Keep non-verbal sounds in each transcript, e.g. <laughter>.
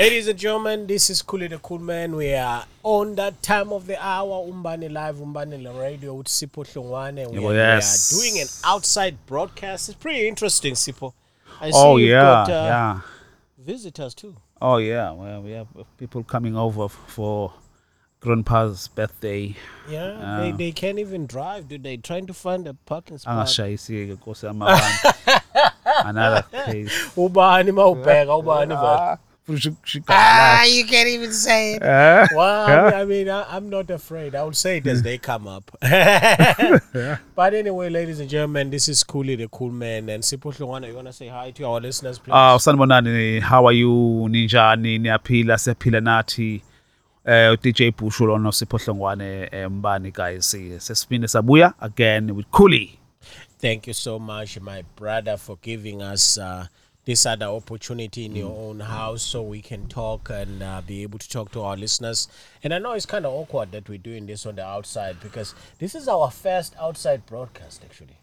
Ladies and gentlemen, this is Kuli the Cool Man. We are on that time of the hour, Umbani Live, Umbani Radio with Sipo Hlongwane. We, yes. we are doing an outside broadcast. It's pretty interesting, Sipo. I Oh yeah, got uh, yeah. visitors too. Oh yeah. Well, we have people coming over for grandpa's birthday. Yeah, they, Ah. they can't even drive, dude. They trying to find a parking spot. Nkosi yamabandla. <laughs> Another case. Ubani mawubheka ubani vele. Futhi shi- Ah, you can't even say it. Eh? Well, I mean, I, I'm not afraid. I will say it as they come up. <laughs> But anyway, ladies and gentlemen, this is Cooley the Cool Man. And Sipo Hlongwane, you want to say hi to our listeners, please? Ah, sanibonani how are you ninjani niyaphila siyaphila nathi eh DJ Bushu lona siphohlongwane mbani guys sesibine sabuya again with Kuli Thank you so much, my brother, for giving us uh, this other opportunity in your own house so we can talk and uh, be able to talk to our listeners. And I know it's kind of awkward that we're doing this on the outside because this is our first outside broadcast, actually.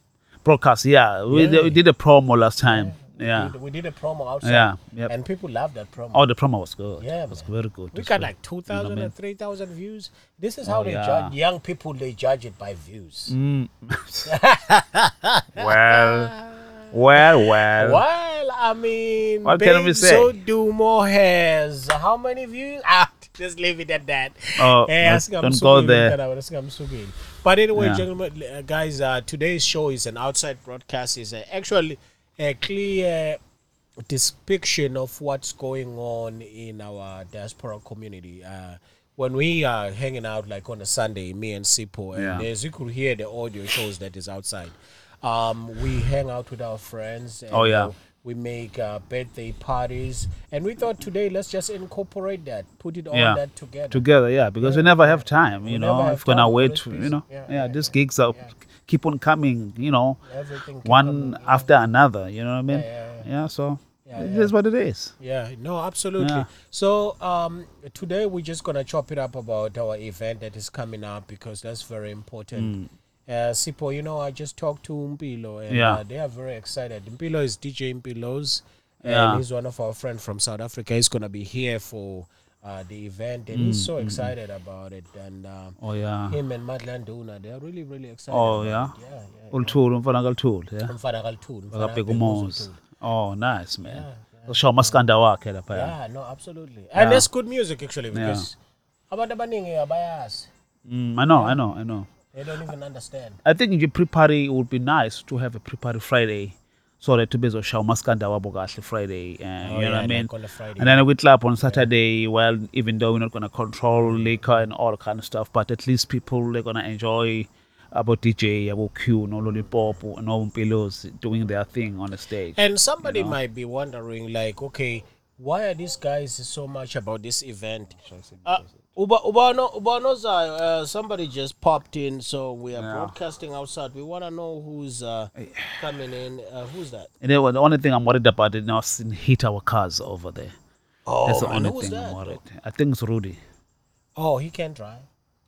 broadcast yeah we, Yeah. we did a promo last time yeah We did, we did a promo outside. Yeah, yep. And people loved that promo. oh the promo was good Yeah, it was man. very good We got good. like 2,000 man. and 3,000 views. This is how Oh, they yeah. judge young people, they judge it by views. Mm. <laughs> <laughs> well well well Well, I mean, What can we say? So do more hairs. How many views? Ah, just leave it at that. Oh, Eh, don't- go there. umntana wena, asingamsukeli. But anyway, Yeah. gentlemen, uh, guys, uh, today's show is an outside broadcast. is uh, actually a clear depiction of what's going on in our diaspora community. Uh, when we are hanging out, like on a Sunday, me and Sipo, and Yeah. as you could hear the audio shows that is outside, um, we hang out with our friends. And, Oh, yeah. uh, we make uh, birthday parties, and we thought today let's just incorporate that, put it all Yeah. that together. together yeah because we never have time you We know if we're gonna wait always to, busy. you know Yeah, yeah, yeah, these yeah, gigs are yeah. keep on coming you know Everything one yeah. after another you know what I mean Yeah, yeah, yeah so Yeah, it yeah. is what it is Yeah, no, absolutely. Yeah. So um, today we're just gonna chop it up about our event that is coming up because that's very important. Uh, Sipo, you know, I just talked to Mpilo and Mm. Yeah. uh, they are very excited. Mpilo is DJ Mpilos, and Yeah. he's one of our friends from South Africa. He's gonna be here for uh, the event, and he's Mm, so excited about it. And uh, oh yeah him and Madlan Duna, they are really, really excited. Oh, yeah? it. yeah, yeah. umfana kalithuli yeah Mfana Kaltun, Mfana akabheka Bheka umuzi uMozi oh nice man Yeah, ushawa amaskanda wakhe lapha Yeah, no, absolutely. And Yeah. it's good music actually because abantu abaningi abayazi. mm, I know I know I know They don't even understand. I think nje pre-party would be nice to have a pre-party Friday so that to bezoshaya umaskanda wabo kahle Friday uh, Oh, you know yeah, what I mean like on a Friday. and then we club on Saturday well even though we're not going to control liquor and all kind of stuff but at least people they're going to enjoy about DJ about Q no lollipop and all pillows doing their thing on the stage And somebody might be wondering, like, okay, why are these guys so much about this event? Uh, Uba, Ubano, Ubanoza, uh, somebody just popped in, so we are Yeah. broadcasting outside. We want to know who's uh, coming in. Uh, who's that? and then, the only thing I'm worried about is now seeing hit our cars over there Oh, that's the man, only thing that? I'm worried I think it's Rudy Oh, he can't drive.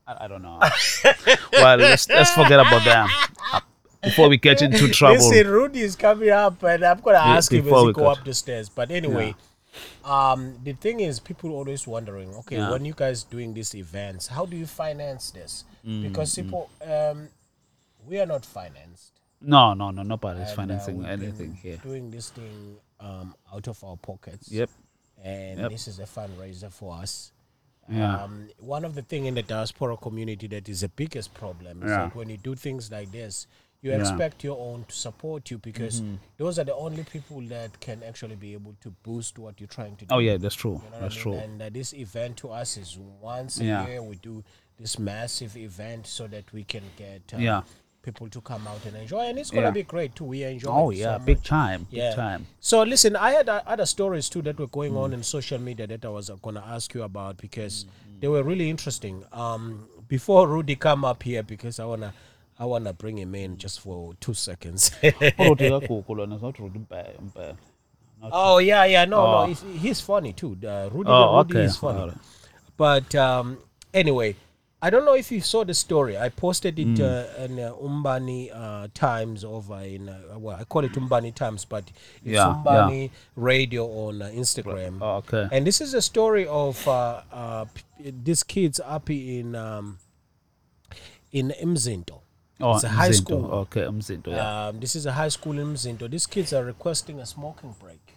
I, I don't know <laughs> well let's, let's forget about them Uh, before we get into <laughs> trouble Listen, Rudy is coming up, and I'm gonna Be- ask him as he go up the stairs. But anyway, um, the thing is, people always wondering, okay, Yeah. when you guys doing these events, how do you finance this? Mm, Because people, um, we are not financed. No, no, no, nobody's uh, financing anything here. Doing this thing um, out of our pockets. Yep. And Yep. this is a fundraiser for us. Yeah. Um, one of the thing in the diaspora community that is the biggest problem is Yeah. that when you do things like this, you Yeah. Mm-hmm. expect your own to support you because those are the only people that can actually be able to boost what you're trying to do. Oh yeah, that's true. You know That's I mean? true. And uh, this event to us is once a Yeah. year we do this massive event so that we can get uh, Yeah. people to come out and enjoy, and it's gonna Yeah. be great too. We enjoy. Oh it yeah, so big much. time, big Yeah. time. So listen, I had uh, other stories too that were going Mm. on in social media that I was uh, gonna ask you about because Mm, they were really interesting. Um, before Rudy come up here because I wanna. I wanna bring him in just for two seconds. Urudy kagugu lona, it's not Rudy Mpe- Mpe. Not- oh yeah, yeah, no, Oh. no, he's, he's funny too. Uh, Rudy, Oh, Rudy okay, is funny. But um, anyway, I don't know if you saw the story. I posted it Hmm. uh, in uh, Umbani uh, Times over in uh, well, I call it Umbani Times, but it's Yeah, Umbani Radio on uh, Instagram. Oh, okay. And this is a story of uh, uh, p- these kids up in um, in Mzinto. Oh, it's a high Mzinto. school. Okay, Mzinto. Yeah. Um, this is a high school in Mzinto. These kids are requesting a smoking break.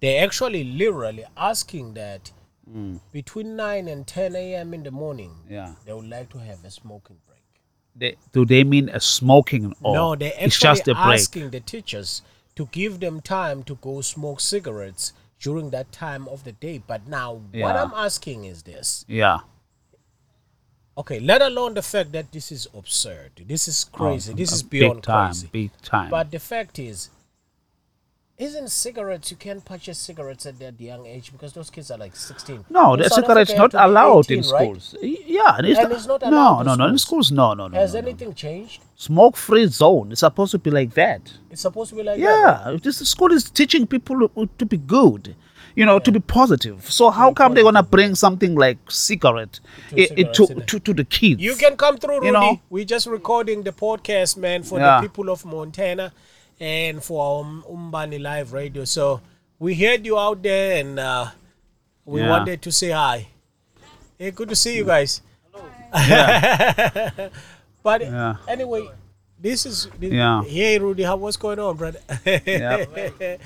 They're actually literally asking that Mm. between 9 and 10 a.m. in the morning, yeah. they would like to have a smoking break. They, do they mean a smoking or no, they're it's actually just a break? asking the teachers to give them time to go smoke cigarettes during that time of the day. But now, what I'm asking is this Yeah. Okay, let alone the fact that this is absurd, this is oh, crazy, this is beyond big time, crazy. big time. But the fact is, isn't cigarettes you can't purchase cigarettes at that young age because those kids are like 16. no, In the South cigarettes Africa, not you have to be allowed in 18, right? schools. Y- Yeah, and it's, And not, it's not no, allowed in no, no, in schools. no, no, no. Has no, no. anything changed? Smoke-free zone. It's supposed to be like that. It's supposed to be like that. right? Yeah, this school is teaching people to be good, you know, to be positive. So how come they're gonna bring something like cigarette To i- i- to, to, to the kids? You can come through, Rudy. You know? We're just recording the podcast, man, for Yeah. the people of Montana and for Um- Umbani Live Radio. So we heard you out there and uh, we Yeah. wanted to say hi. Hey, good to see you guys. Hello. <laughs> but Yeah. anyway, this is this, Yeah. Hey, Rudy, how what's going on, brother? Yeah.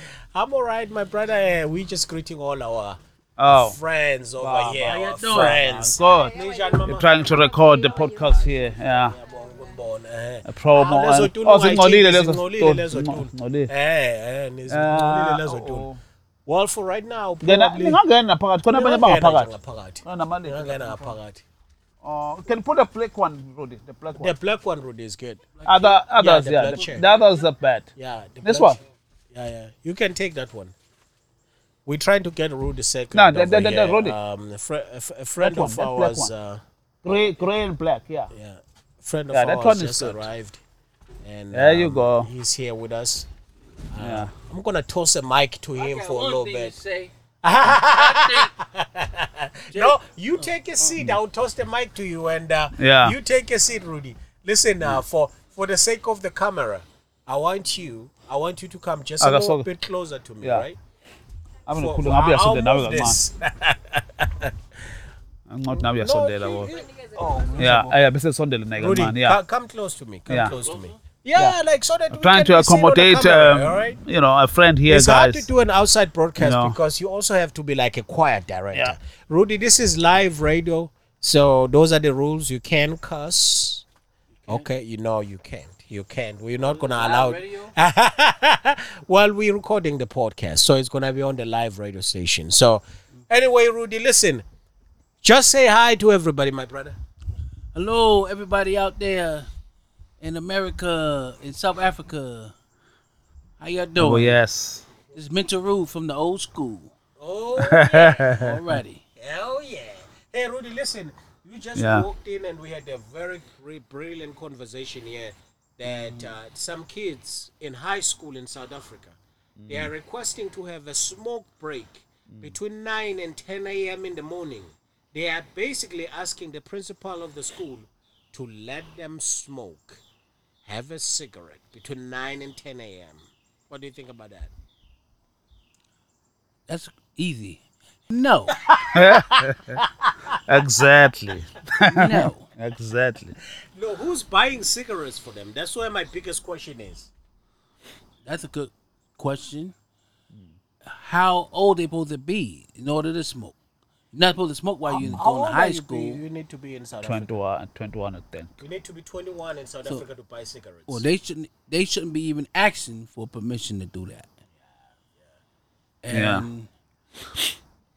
<laughs> I'm all right, my brother. Eh, We just greeting all our Oh, friends over Wow, here, how you our doing? friends. good. Ninja, mama. We're trying to record the podcast here. Yeah. Ngibona, eh. A promo. Ah, and- lezotunu Oh, ungayitsheli, zingcolile lezo zingcolile stone. lezotunu. Zingcolile. Eh, eh, nizingcolile Ah, lezotunu. oh. Well, for right now, Ngena probably ningangena phakathi khona abanye Ngingangena nje abangaphakathi. ngaphakathi. Nginamali. Ngingangena ngaphakathi. Oh, can you put the black one, Rudy? The black one. The black one, Rudy, is good. Other, others, the yeah. the, the others are bad. Yeah. This one? Yeah, yeah. You can take that one. We're trying to get Rudy second. No, the- over the- the- the here. Rudy. Um, a, fr- a, f- a friend That of that black ours, uh, Gray, gray and black. Yeah. yeah, friend of Yeah, that ours one is just good. arrived. And There you um, go. He's here with us. Uh, Yeah. I'm gonna toss a mic to him for a little bit. Say. <laughs> No, you take a seat. I'll toss the mic to you, and uh, Yeah. you take a seat, Rudy. Listen, uh, for for the sake of the camera, I want you, I want you to come just a little all. bit closer to me, Yeah. right? I'm For- gonna for- put ngabe I'll uyasondela nawe move kancane. this. Ngathi <laughs> nawe No, uyasondela you- bo. you- oh, Yeah, yeah, bese sondela naye kancane. Yeah. come close to me. Come Yeah. close to me. Yeah, like so that we Trying can to be seen on the accommodate, camera, um, all right? you know, a friend here, guys. it's hard to do an outside broadcast You know. because you also have to be like a choir director. Yeah. Rudy, this is live radio, so those are the rules. You can cuss. Okay, you know you can't. You can't. We're not gonna allow. radio? <laughs> well, we're recording the podcast, so it's gonna be on the live radio station. So, anyway, Rudy, listen. Just say hi to everybody, my brother. Hello, everybody out there in America, in South Africa. How y'all oh, doing? Oh yes. It's Mental Rude from the old school. Oh, <laughs> Alrighty. hell yeah! Hey, Rudy, listen. You just Yeah. walked in, and we had a very bri- brilliant conversation here. That uh, some kids in high school in South Africa, they are requesting to have a smoke break between 9 and 10 a.m. in the morning. They are basically asking the principal of the school to let them smoke, have a cigarette between 9 and 10 a.m. What do you think about that? That's easy. No. <laughs> Exactly. No. <laughs> exactly. No, who's buying cigarettes for them? That's where my biggest question is. That's a good question. How old they supposed to be in order to smoke? You're not supposed to smoke while you're How going to high you school. be- You need to be in South Africa. 21, 21 I think. You need to be 21 in South So- Africa to buy cigarettes. Well, they shouldn't. They shouldn't be even asking for permission to do that. Yeah. And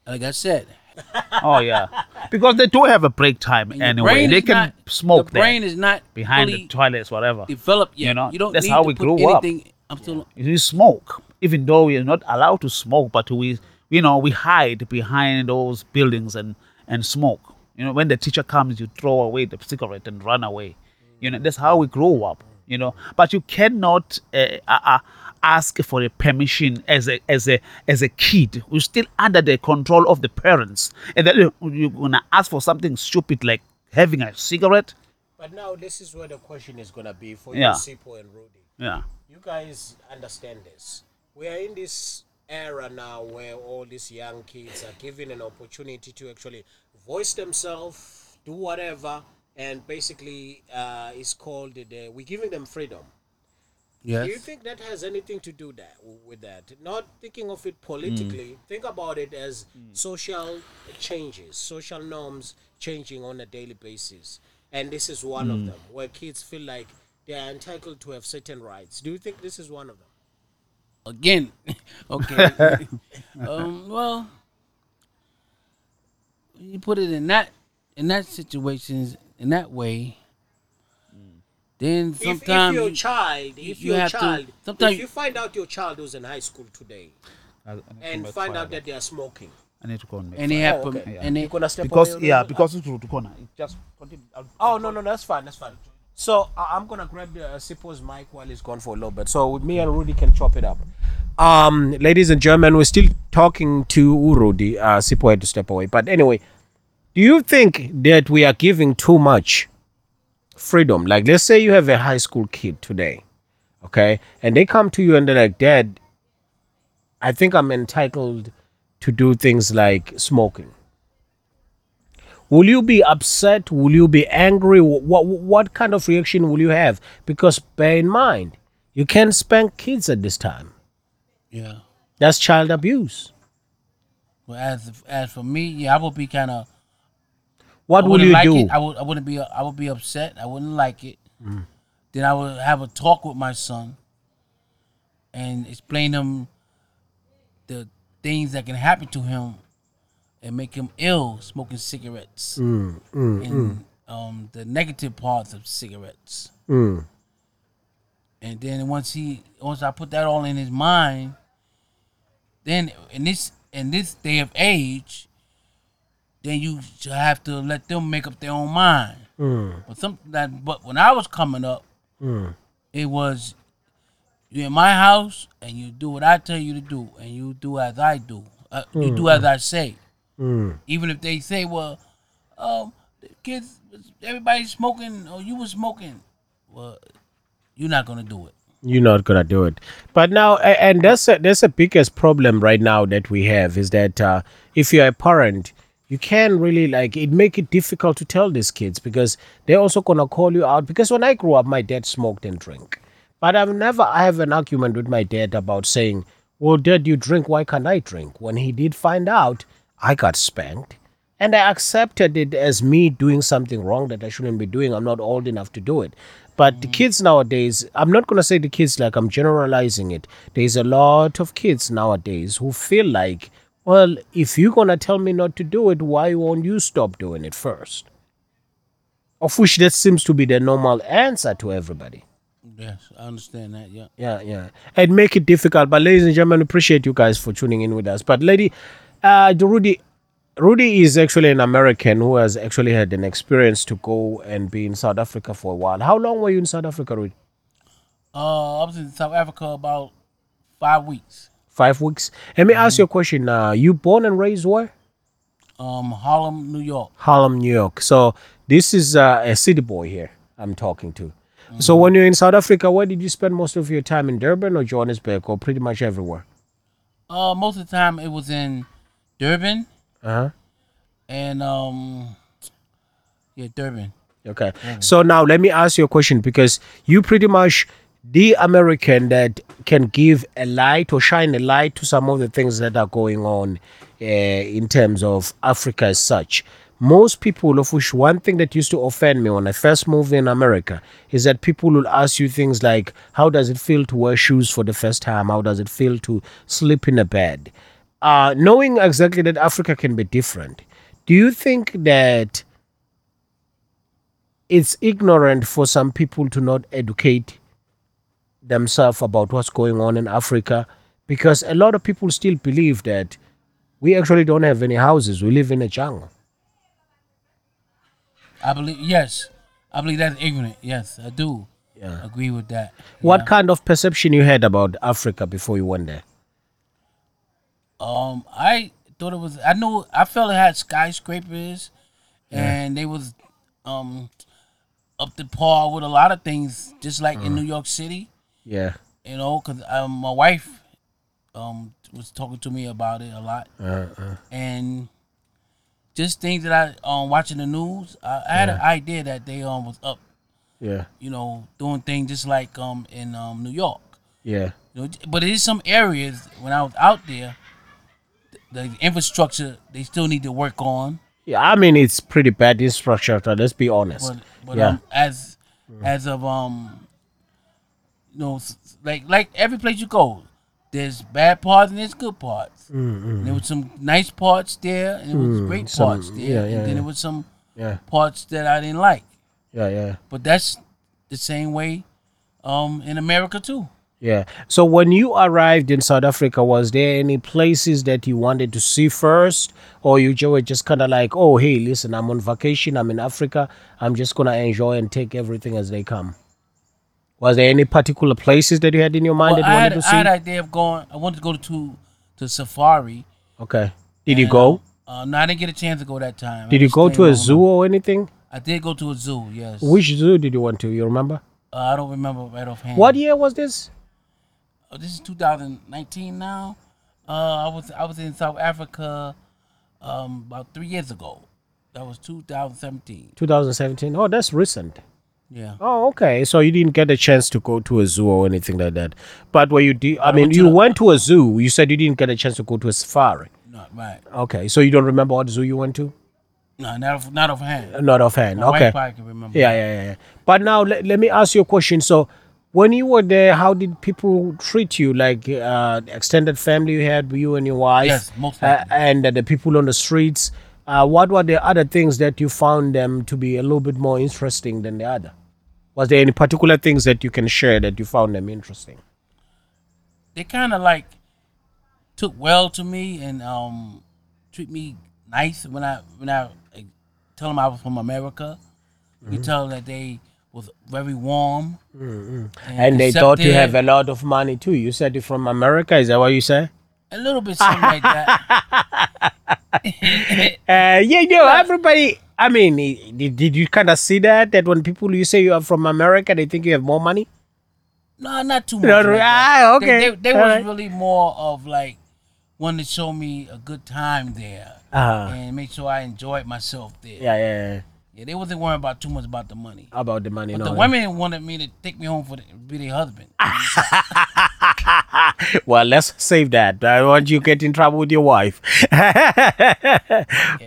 like I said, <laughs> Oh yeah. Because they do have a break time and anyway. They can not- smoke The brain is not behind the toilets, whatever. developed yet. You know, you don't that's need how we grew up. anything, I'm still. You smoke, even though we're not allowed to smoke, but we, you know, we hide behind those buildings and and smoke. You know, when the teacher comes, you throw away the cigarette and run away. You know, that's how we grew up. You know, but you cannot uh, uh, uh, ask for a permission as a as a as a kid. We're still under the control of the parents, and then you're gonna ask for something stupid like having a cigarette. But now this is where the question is gonna be for Yeah. you, Sipo and Rudy. Yeah. You guys understand this. We are in this era now where all these young kids are given an opportunity to actually voice themselves, do whatever, and basically uh, it's called the, we're giving them freedom. Yes. Do you think that has anything to do that with that? Not thinking of it politically. Mm. Think about it as mm. social changes, social norms changing on a daily basis, and this is one of mm. them where kids feel like they are entitled to have certain rights. Do you think this is one of them? again. <laughs> okay. <laughs> um, well, you put it in that in that situations in that way. Then If, sometimes if your you- child, if you your have to- child, sometimes- if you find out your child who's in high school today and find out that they are smoking, I need to go and make and they fire. Oh, perm- okay. and they you're gonna because away yeah because it's to corner. It just continue. I'll- Oh no no that's fine that's fine. So uh, I'm gonna grab the uh, Sipo's mic while he's gone for a little bit. So with me and Rudy can chop it up. Um, ladies and gentlemen, we're still talking to Rudy. Uh, Sipo had to step away, but anyway, do you think that we are giving too much freedom? Like, let's say you have a high school kid today, okay, and they come to you and they're like, "Dad, I think I'm entitled to do things like smoking." Will you be upset? Will you be angry? What what kind of reaction will you have? Because bear in mind, you can't spank kids at this time. yeah. That's child abuse. Well, as as for me, yeah, I would be kind of. What I will wouldn't you like do? it. I would. I wouldn't be. I would be upset. I wouldn't like it. Then I would have a talk with my son, and explain him the things that can happen to him, and make him ill smoking cigarettes, and um, the negative parts of cigarettes. Mm. And then once he, once I put that all in his mind, then in this in this day of age, then you have to let them make up their own mind. But some that, but when I was coming up, it was you in my house and you do what I tell you to do, and you do as I do. Uh, you do as I say. Even if they say, "Well, um, kids, everybody's smoking, or you were smoking," well, you're not gonna do it. You're not gonna do it. But now, and that's a, that's the biggest problem right now that we have is that uh, if you're a parent, you can't really like it make it difficult to tell these kids because they're also gonna call you out. Because when I grew up, my dad smoked and drank, but I've never I have an argument with my dad about saying, "Well, dad, you drink. Why can't I drink?" When he did find out, I got spanked. And I accepted it as me doing something wrong that I shouldn't be doing. I'm not old enough to do it. But the mm. kids nowadays, I'm not going to say the kids like I'm generalizing it. There's a lot of kids nowadays who feel like, well, if you're going to tell me not to do it, why won't you stop doing it first? Of which that seems to be the normal answer to everybody. Yes, I understand that. Yeah. Yeah, yeah. And make it difficult. But ladies and gentlemen, appreciate you guys for tuning in with us. But lady, uh Rudy Rudy is actually an American who has actually had an experience to go and be in South Africa for a while. How long were you in South Africa, Rudy? Uh, I was in South Africa about five weeks. Five weeks. Let me ask you a question. Uh, you born and raised where? Um, Harlem, New York. Harlem, New York. So this is uh, a city boy here I'm talking to. So when you're in South Africa, where did you spend most of your time in Durban or Johannesburg or pretty much everywhere? Uh, most of the time it was in Durban Uh-huh. and um, yeah, Durban. Okay. So now let me ask you a question because you pretty much the American that can give a light or shine a light to some of the things that are going on uh, in terms of Africa as such. Most people, of which one thing that used to offend me when I first moved in America is that people will ask you things like, How does it feel to wear shoes for the first time? How does it feel to sleep in a bed? Uh, knowing exactly that Africa can be different, do you think that it's ignorant for some people to not educate themselves about what's going on in Africa because a lot of people still believe that we actually don't have any houses. We live in a jungle. I believe yes, I believe that's ignorant. Yes, I do. Yeah. agree with that. What Yeah. kind of perception you had about Africa before you went there? Um, I thought it was. I knew. I felt it had skyscrapers, and they was um up to par with a lot of things, just like in New York City. Yeah. You know, because um, my wife um was talking to me about it a lot, Uh, uh, and just things that I um watching the news. I, I had an idea that they um was up, yeah. you know, doing things just like um in um New York. Yeah. You know, but there's some areas when I was out there, the, the infrastructure they still need to work on. Yeah. I mean, it's pretty bad infrastructure. Let's be honest. But but Yeah. um, as as of um, you know, like like every place you go, there's bad parts and there's good parts. And there was some nice parts there, and there was great Mm, some- parts there, yeah, and yeah, then yeah. there was some Yeah. parts that I didn't like. Yeah. Yeah. But that's the same way um in America too. Yeah. So when you arrived in South Africa, was there any places that you wanted to see first, or you were just kind of like, oh, hey, listen, I'm on vacation, I'm in Africa, I'm just gonna enjoy and take everything as they come. Was there any particular places that you had in your mind Well, that you I wanted had, to I see? had an idea of going. I wanted to go to to safari. okay. Did you and, go? Uh, no, I didn't get a chance to go that time. Did you go to a zoo or anything? I did go to a zoo. Yes. Which zoo did you went to? You remember? Uh, I don't remember right offhand. What year was this? Oh, this is 2019 now. Uh, I was I was in South Africa um, about three years ago. That was 2017. 2017. Oh, that's recent. Yeah. Oh, okay. So you didn't get a chance to go to a zoo or anything like that. But where you did, I, mean, went to you the- went to a zoo. You said you didn't get a chance to go to a safari. Not right. Okay. So you don't remember what zoo you went to? No, not off, not offhand. Not offhand. My okay. wife probably can remember. Yeah, yeah, yeah, yeah. But now let, let me ask you a question. So when you were there, how did people treat you? Like uh, extended family you had, you and your wife? Yes, most uh, likely. and uh, the people on the streets. Uh, what were the other things that you found them to be a little bit more interesting than the other? Was there any particular things that you can share that you found them interesting? They kind of like took well to me and um treat me nice when I when I like, tell them I was from America. You Mm-hmm. tell them that they was very warm. And they thought you have a lot of money too. You said you're from America. Is that what you say? a little bit something like that. <laughs> <laughs> Uh, yeah, no, everybody. I mean, did, did you kind of see that? That when people you say you are from America, they think you have more money? No, not too much. No, like ah, okay. They, they, All was right. really more of like wanting to show me a good time there Uh, and make sure I enjoyed myself there. yeah, yeah, yeah. Yeah, they wasn't worrying about too much about the money. About the money. But no, the women wanted me to take me home for the, be their husband. <laughs> <laughs> <laughs> well, let's save that. I want you get in trouble with your wife. <laughs>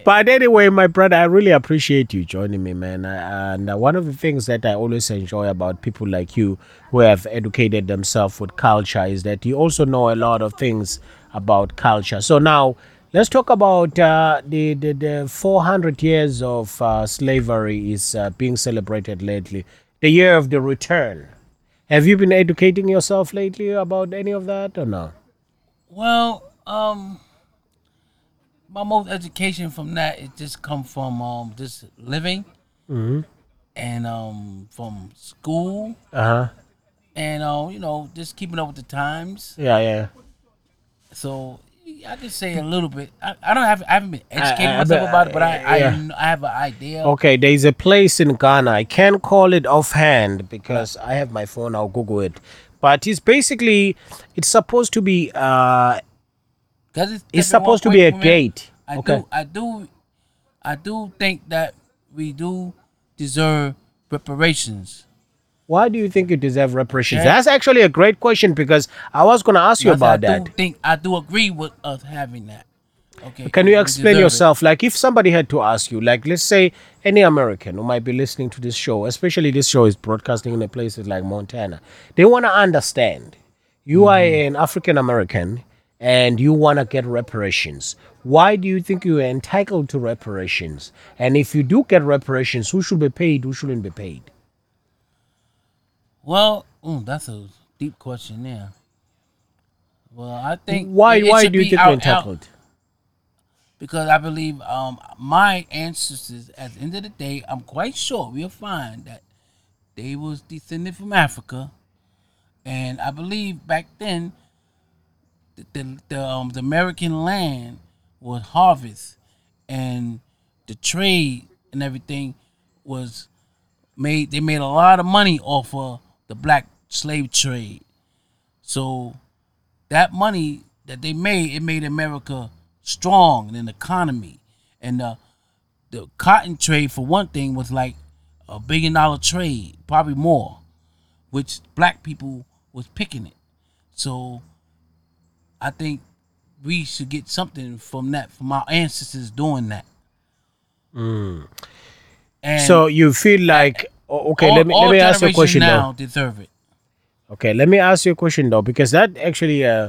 but anyway, my brother, I really appreciate you joining me, man. And uh, one of the things that I always enjoy about people like you who have educated themselves with culture is that you also know a lot of things about culture. So now, let's talk about uh, the, the the 400 years of uh, slavery is uh, being celebrated lately. The year of the return. Have you been educating yourself lately about any of that or no? Well, um, my most education from that it just come from um just living, Mm-hmm. and um from school, Uh huh. and um you know just keeping up with the times. Yeah, yeah. So I can say a little bit. I, I don't have I haven't been educating I- myself but, about it, but I I, yeah. I have an idea. Okay, there is a place in Ghana. I can't call it offhand because I have my phone. I'll Google it. But it's basically it's supposed to be uh it's, it's supposed to be a gate. I Okay. do I do I do think that we do deserve reparations. Why do you think you deserve reparations? Yeah. That's actually a great question because I was going to ask you Because about I that. think I do agree with us having that. Okay. Can you explain deserve it. yourself? Like, if somebody had to ask you, like, let's say any American who might be listening to this show, especially this show is broadcasting in a places like Montana, they want to understand you are Mm-hmm. an African American and you want to get reparations. Why do you think you are entitled to reparations? And if you do get reparations, who should be paid? Who shouldn't be paid? Well, mm, that's a deep question there. Well, I think Why? it- it why do you think out- you're out- because I believe um, my ancestors, at the end of the day, I'm quite sure we'll find that they was descended from Africa, and I believe back then, the the, the, um, the American land was harvest, and the trade and everything was made. They made a lot of money off of the black slave trade. So that money that they made, it made America strong in the economy, and the the cotton trade for one thing was like a billion dollar trade, probably more, which black people was picking it. So I think we should get something from that, from our ancestors doing that. Mm. And So you feel like o- okay? all, let me let me ask you a question now though. deserve it. Okay, let me ask you a question though, because that actually uh,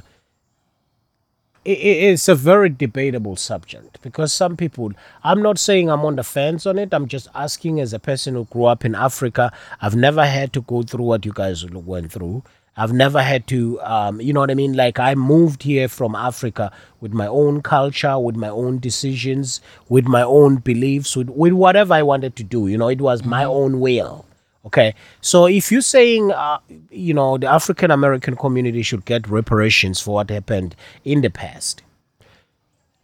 i i- it's a very debatable subject. Because some people, I'm not saying I'm on the fence on it. I'm just asking as a person who grew up in Africa. I've never had to go through what you guys went through. I've never had to, um, you know what I mean? Like I moved here from Africa with my own culture, with my own decisions, with my own beliefs, with, with whatever I wanted to do. You know, it was my own will. Okay, so if you're saying, uh, you know, the African American community should get reparations for what happened in the past,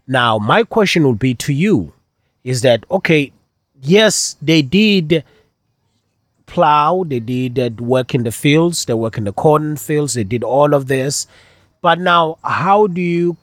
now my question would be to you is that, okay, yes, they did plow, they did uh, work in the fields, they work in the corn fields, they did all of this, but now how do you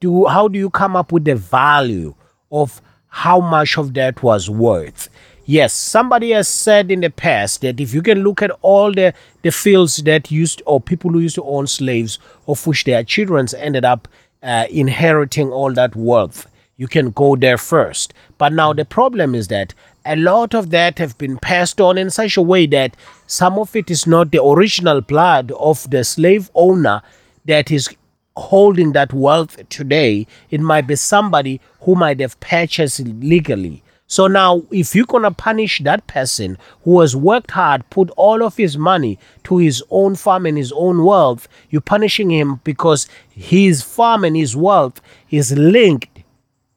do how do you come up with the value of how much of that was worth? Yes somebody has said in the past that if you can look at all the the fields that used or people who used to own slaves of which their children ended up uh, inheriting all that wealth you can go there first. But now the problem is that a lot of that have been passed on in such a way that some of it is not the original blood of the slave owner that is holding that wealth today, it might be somebody who might have purchased it legally. So now, if you're gonna punish that person who has worked hard, put all of his money to his own farm and his own wealth, you're punishing him because his farm and his wealth is linked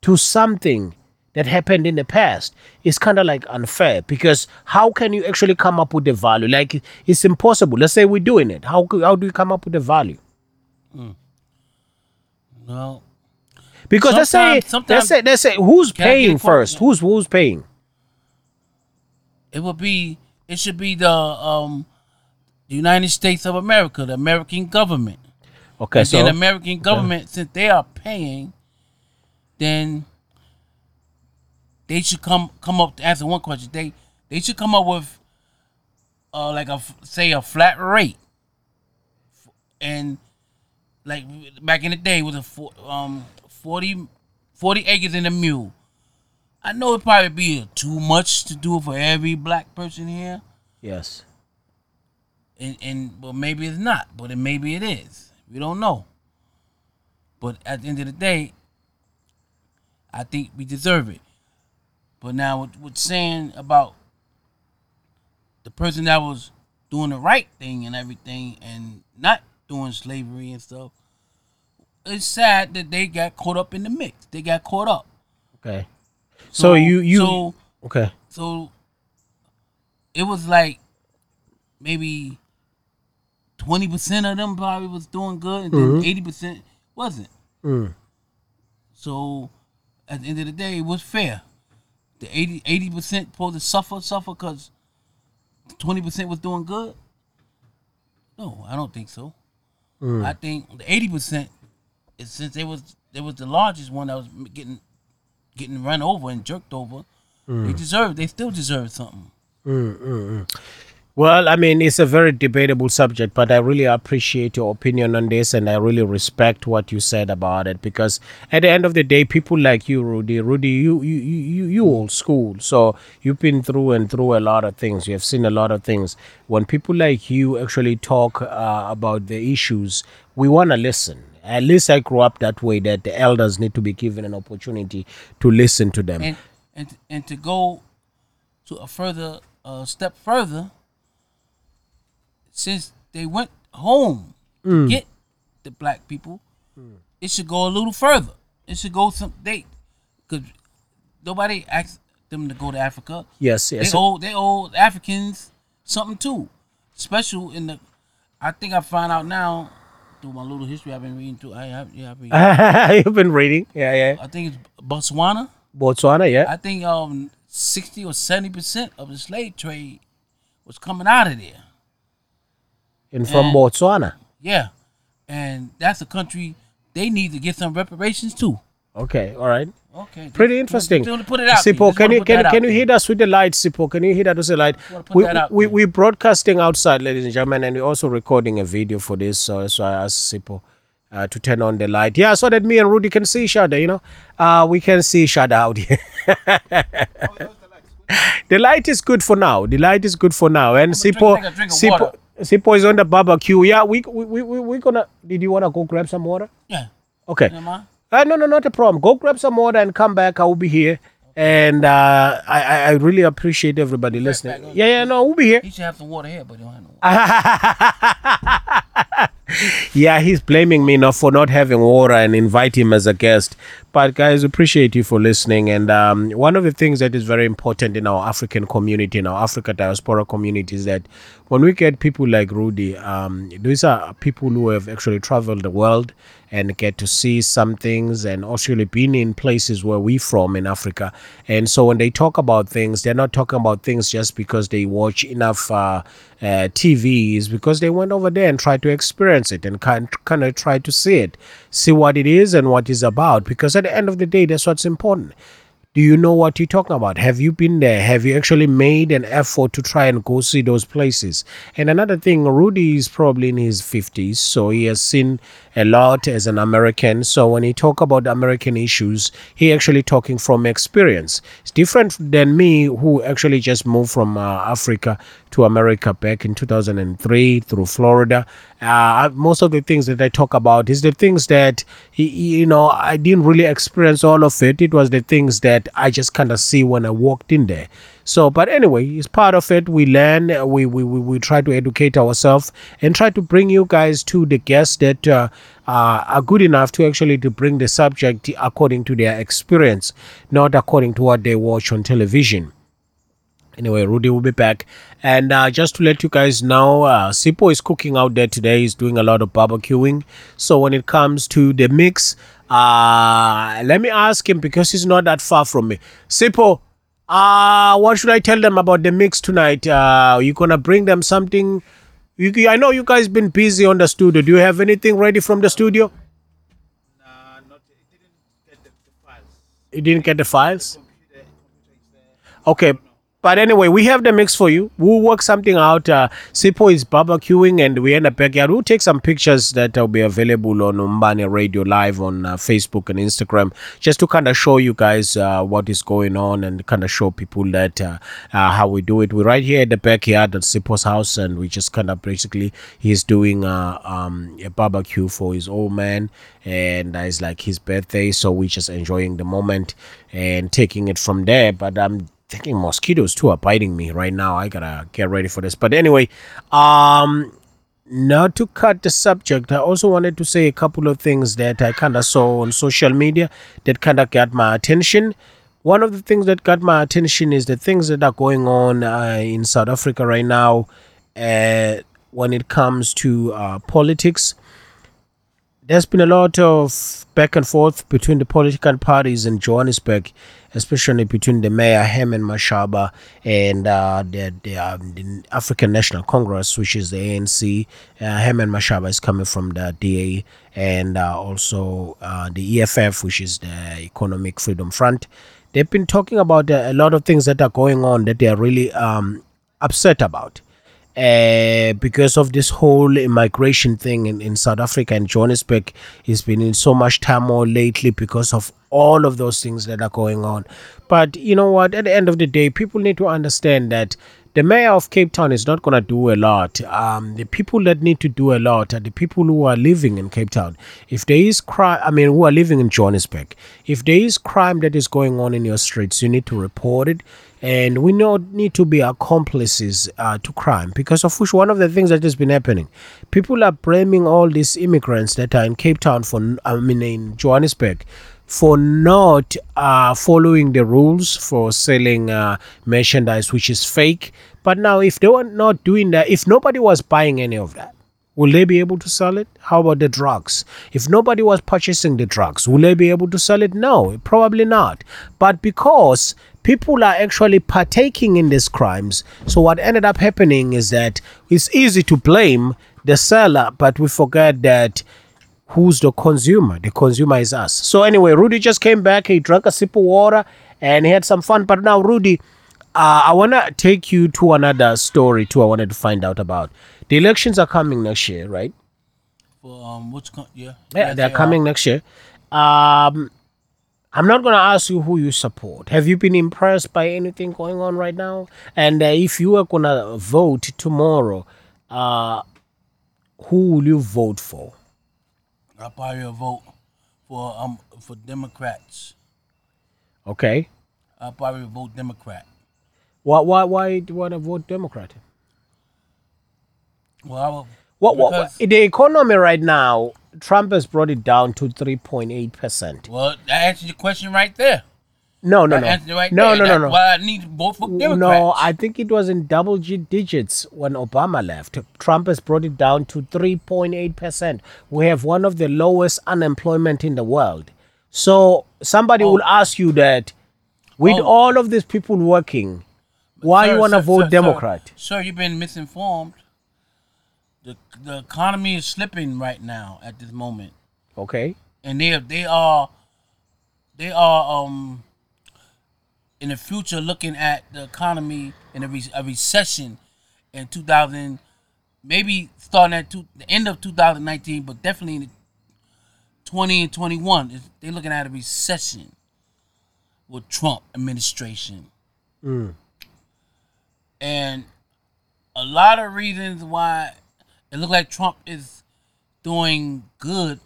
to something that happened in the past It's kind of like unfair because how can you actually come up with the value? Like it's impossible. Let's say we're doing it. How, how do you come up with the value? Well, Because let's say, let's say, let's say, who's Can I get a paying first? Who's who's paying? it would be it should be the um the United States of America, the American government. Okay, and so the American government, since they are paying, then they should come come up to answer one question. They they should come up with uh like a say a flat rate, and like back in the day with a four, um 40, 40 acres in a mule. I know it probably be too much to do for every black person here, yes, and and but maybe it's not, but it, maybe it is. We don't know. But at the end of the day, I think we deserve it. But now, what, what's saying about the person that was doing the right thing and everything, and not doing slavery and stuff, it's sad that they got caught up in the mix. They got caught up. okay. So, you you so okay? so it was like maybe twenty percent of them probably was doing good, and then 80 percent wasn't. Mm. So at the end of the day, it was fair. The 80 percent supposed to suffer, suffer because twenty percent was doing good. No, I don't think so. Mm. I think the eighty percent is since they was they was the largest one that was getting getting run over and jerked over. They mm. deserve. They still deserve something. Mm, Well, I mean, it's a very debatable subject, but I really appreciate your opinion on this, and I really respect what you said about it. Because at the end of the day, people like you, Rudy, Rudy, you you you you, old school, so you've been through and through a lot of things. You have seen a lot of things. When people like you actually talk uh, about the issues, we want to listen. At least I grew up that way. That the elders need to be given an opportunity to listen to them. and and and to go to a further uh, step further, since they went home to get the black people, it should go a little further. It should go some they, because nobody asked them to go to Africa. yes, They yes. owe they owe Africans something too special in the. I think I found out now through my little history I've been reading too. I have yeah, I've been, <laughs> You've been reading, yeah, yeah. I think it's Botswana. Botswana, yeah. I think um sixty or seventy percent of the slave trade was coming out of there. And from and- Botswana. Yeah, and that's a country they need to get some reparations too. Okay, all right. Okay, Pretty interesting. just Put it out. Sipo, can you can, can you hit us with the light, Sipo? Can you hit us with the light? We, we, we, are broadcasting outside, ladies and gentlemen, and we're also recording a video for this. So why I asked Sipo uh, to turn on the light. Yeah, so that me and Rudy can see each other, you know. Uh, we can see each other out here. <laughs> the light is good for now. The light is good for now. And Sipo, drink Sipo. Sipo is on the barbecue. Yeah, we we we we we gonna. Did you wanna go grab some water? Yeah, Okay. you man. Uh, no, no, not a problem. Go grab some water and come back. I will be here. And uh, I, I really appreciate everybody listening. Yeah, yeah, no, we'll be here. You should have some water here, but he don't have no water. <laughs> Yeah, he's blaming me not for not having water and invite him as a guest. But guys, appreciate you for listening. And um, one of the things that is very important in our African community, in our Africa diaspora community, is that when we get people like Rudy, um, these are people who have actually traveled the world and get to see some things and actually been in places where we from in Africa. And so when they talk about things, they're not talking about things just because they watch enough uh, uh, TVs, because they went over there and tried to experience it and kind kind of try to see it, see what it is and what it's about. Because at the end of the day, that's what's important. Do you know what you're talking about? Have you been there? Have you actually made an effort to try and go see those places? And another thing, Rudy is probably in his 50s, so he has seen a lot as an American. So when he talk about American issues, he actually talking from experience. It's different than me, who actually just moved from uh, Africa to America back in 2003 through Florida. Uh, most of the things that I talk about is the things that you know I didn't really experience all of it. It was the things that I just kind of see when I walked in there. So, but anyway, it's part of it. We learn. uh, We we we, we try to educate ourselves and try to bring you guys to the guests that. Uh, uh, are good enough to actually to bring the subject according to their experience, not according to what they watch on television. Anyway, Rudy will be back. And uh, just to let you guys know, uh, Sipo is cooking out there today. He's doing a lot of barbecuing. So when it comes to the mix, uh, let me ask him because he's not that far from me. Sipo, uh, what should I tell them about the mix tonight? Uh, you gonna bring them something? You, I know you guys been busy on the studio. Do you have anything ready from the studio? You didn't get the files? Okay. But anyway, we have the mix for you. We'll work something out. Uh, Sipo is barbecuing and we're in the backyard. We'll take some pictures that will be available on Umbani Radio Live on uh, Facebook and Instagram just to kind of show you guys uh, what is going on and kind of show people that uh, uh, how we do it. We're right here at the backyard at Sipo's house and we just kind of basically, he's doing uh, um, a barbecue for his old man and it's like his birthday. So we're just enjoying the moment and taking it from there. But I'm thinking mosquitoes too are biting me right now. I gotta get ready for this. But anyway, um, not to cut the subject, I also wanted to say a couple of things that I kind of saw on social media that kind of got my attention. One of the things that got my attention is the things that are going on uh, in South Africa right now uh, when it comes to uh, politics there's been a lot of back and forth between the political parties in Johannesburg, especially between the mayor Herman Mashaba and uh, the, the, um, the African National Congress, which is the ANC. Uh, Herman Mashaba is coming from the DA, and uh, also uh, the EFF, which is the Economic Freedom Front. They've been talking about uh, a lot of things that are going on that they are really um, upset about uh, because of this whole immigration thing in, in South Africa and Johannesburg has been in so much turmoil lately because of all of those things that are going on. But you know what? At the end of the day, people need to understand that the mayor of Cape Town is not going to do a lot. Um, the people that need to do a lot are the people who are living in Cape Town. If there is crime, I mean, who are living in Johannesburg. If there is crime that is going on in your streets, you need to report it. And we not need to be accomplices uh, to crime because of which one of the things that has been happening, people are blaming all these immigrants that are in Cape Town for, I mean, in Johannesburg for not uh, following the rules for selling uh, merchandise which is fake. But now, if they were not doing that, if nobody was buying any of that, will they be able to sell it? How about the drugs? If nobody was purchasing the drugs, will they be able to sell it? No, probably not. But because people are actually partaking in these crimes, so what ended up happening is that it's easy to blame the seller, but we forget that who's the consumer? The consumer is us. So anyway, Rudy just came back. He drank a sip of water and he had some fun. But now, Rudy, uh, I want to take you to another story too. I wanted to find out about the elections are coming next year, right? For um, which con- yeah, Yeah, Yes, they're they are. coming next year. Um, I'm not going to ask you who you support. Have you been impressed by anything going on right now? And uh, if you were to vote tomorrow, uh, who will you vote for? I probably will vote for um for Democrats. Okay. I probably will vote Democrat. Why, why, why do you want to vote Democrat? Well, I will. What, what, because- the economy right now, Trump has brought it down to 3.8%. Well, that answers your question right there. No, no, no. right no, no, no, no. Why I need vote for Democrats. No, I think it was in double G digits when Obama left. Trump has brought it down to 3.8%. We have one of the lowest unemployment in the world. So somebody will ask you that with Oh. all of these people working, why Sir, you want to vote sir, sir, Democrat? Sir, you've been misinformed. The the economy is slipping right now at this moment, Okay. and they they are they are um in the future looking at the economy in a, re- a recession in 2000, maybe starting at two, the end of 2019, but definitely in 20 and 21. is- They're looking at a recession with Trump administration. Mm. And a lot of reasons why it looked like Trump is doing good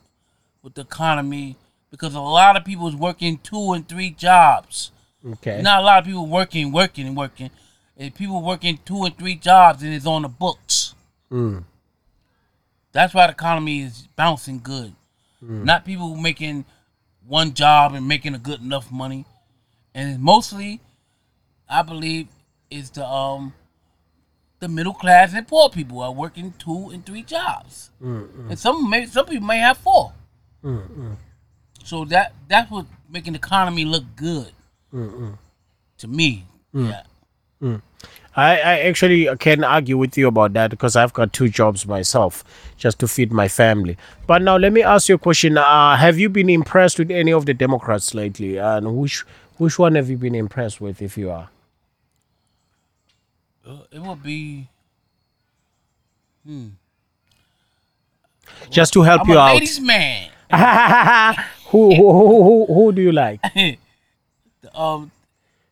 with the economy because a lot of people is working two and three jobs. Okay. Not a lot of people working, working, working. And people working two and three jobs and it's on the books. Mm. That's why the economy is bouncing good. Hmm. Not people making one job and making a good enough money. And mostly, I believe, is the um the middle class and poor people are working two and three jobs. Hmm, hmm. And some may some people may have 4 So that that's what making the economy look good. To me. Yeah. I, I actually can argue with you about that because I've got two jobs myself just to feed my family. But now let me ask you a question. Uh, have you been impressed with any of the Democrats lately? And which which one have you been impressed with if you are? Uh, It would be Just to help I'm you out. ladies man. <laughs> who, who, who, who, who do you like? <laughs> um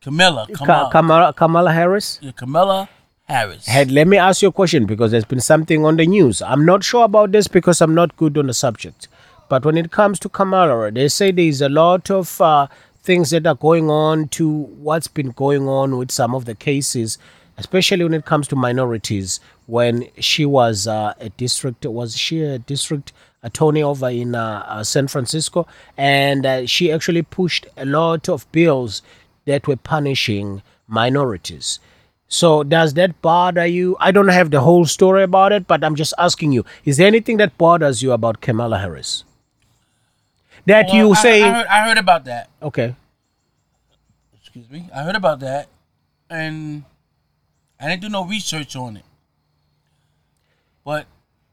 Camilla. Ka- Kamala, Kamala, Kamala Harris? yeah, Kamala Harris. Head, let me ask you a question because there's been something on the news. I'm not sure about this because I'm not good on the subject. But when it comes to Kamala, they say there's a lot of uh, things that are going on to what's been going on with some of the cases, especially when it comes to minorities. When she was uh, a district, was she a district attorney over in uh, uh, San Francisco? And uh, she actually pushed a lot of bills that were punishing minorities. So does that bother you? I don't have the whole story about it, but I'm just asking you: Is there anything that bothers you about Kamala Harris? That Well, you I- say, I, heard, I heard about that. okay, Excuse me. I heard about that, and I didn't do no research on it. But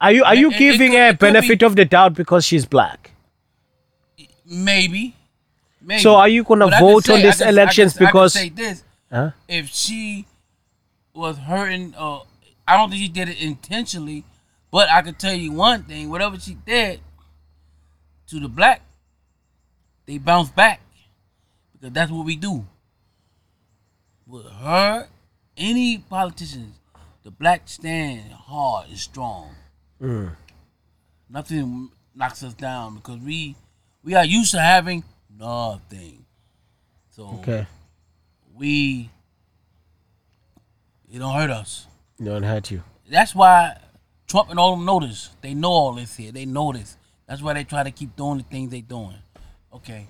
are you are you It- it giving could- her benefit be- of the doubt because she's black? maybe, maybe. So are you gonna But vote on say- these I can- I elections because- I this: Huh? if she was hurting, uh, I don't think she did it intentionally. But I can tell you one thing: whatever she did to the black, they bounce back because that's what we do. With her, any politicians, the black stand hard and strong. Nothing knocks us down because we we are used to having nothing. So Okay, we it don't hurt us. don't hurt you. That's why Trump and all them know this. They know all this here. They know this. That's why they try to keep doing the things they doing. Okay.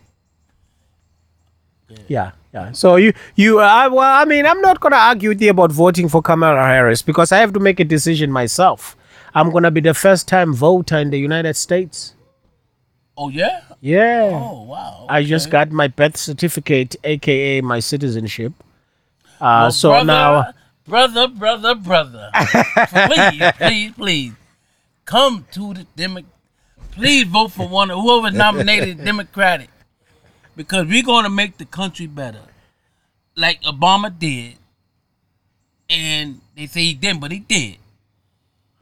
Yeah, yeah. So you, you, uh, well, I mean, I'm not gonna argue with you about voting for Kamala Harris because I have to make a decision myself. I'm gonna be the first time voter in the United States. Oh yeah. Yeah. Oh wow. I just got my birth certificate, aka my citizenship. Uh, Well, so brother, now, brother, brother, brother, please, <laughs> please, please, come to the Demo. Please vote for one whoever nominated Democratic, because we're gonna make the country better, like Obama did. And they say he didn't, but he did,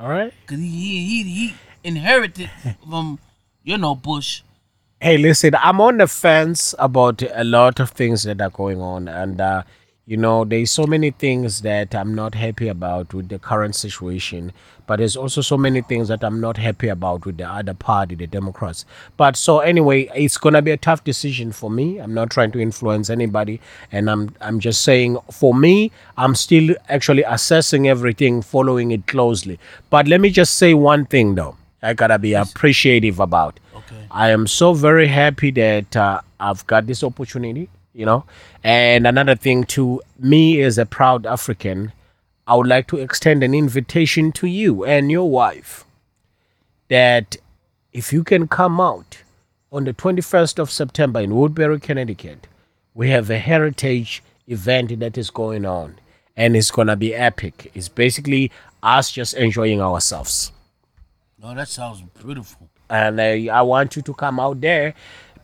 all right. cause he he he, he inherited <laughs> from you know Bush. Hey, listen, I'm on the fence about a lot of things that are going on, and uh, you know, there's so many things that I'm not happy about with the current situation. But there's also so many things that I'm not happy about with the other party, the Democrats. But so anyway, it's gonna be a tough decision for me. I'm not trying to influence anybody, and I'm I'm just saying for me, I'm still actually assessing everything, following it closely. But let me just say one thing though, I gotta be appreciative about. Okay. I am so very happy that uh, I've got this opportunity, you know. And another thing, to me as a proud African, I would like to extend an invitation to you and your wife that if you can come out on the 21st of September in Woodbury, Connecticut, we have a heritage event that is going on and it's going to be epic. It's basically us just enjoying ourselves No, that sounds beautiful. and I, I want you to come out there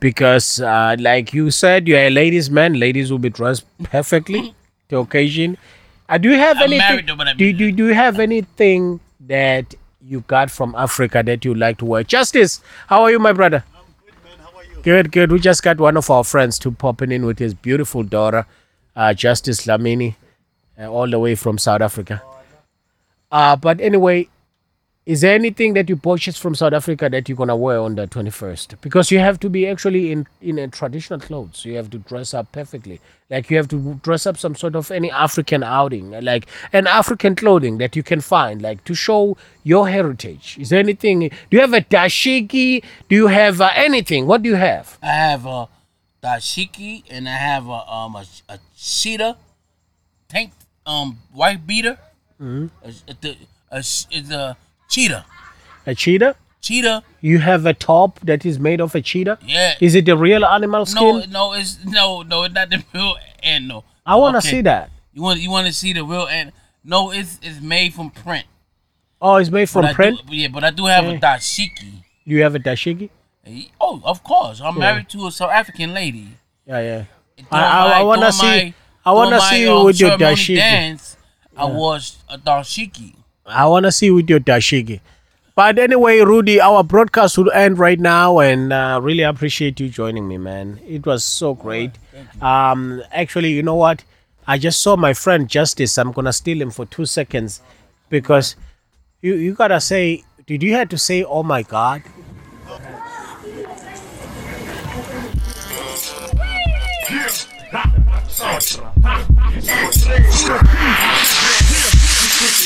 because uh, like you said you're a ladies man. Ladies will be dressed perfectly to occasion. Uh, do you have I'm anything married I do, mean- do, do you have anything that you got from africa that you like to wear? Justice how are you my brother? Good good we just got one of our friends to popping in with his beautiful daughter uh, justice lamini uh, all the way from south africa. Uh, but anyway is there anything that you purchased from South Africa that you're gonna wear on the 21st? Because you have to be actually in in a traditional clothes. You have to dress up perfectly. Like you have to dress up some sort of any African outing, like an African clothing that you can find, like to show your heritage. Is there anything? Do you have a dashiki? Do you have uh, anything? What do you have? I have a dashiki and I have a um a, a cheetah tank um white beater. Mm-hmm. A, a, a, it's a cheetah. A cheetah? Cheetah. You have a top that is made of a cheetah? Yeah. Is it the real animal skin? no, no, it's no, no, it's not the <laughs> real and no. I want to Okay. see that. You want you want to see the real and no, it's it's made from print. Oh, it's made from But print. Do, yeah, but I do have Yeah. a dashiki. You have a dashiki? Oh, of course. I'm married to a South African lady. Yeah, yeah. During I, I, I want to see. my- I want to see you um, with your dashiki. Dance, I was a dashiki. I want to see with your dashiki. But anyway, Rudy, our broadcast will end right now, and uh, really appreciate you joining me, man. It was so great. Um, actually, you know what? I just saw my friend Justice. I'm gonna steal him for two seconds, because you you gotta say. Did you have to say, "Oh my God"?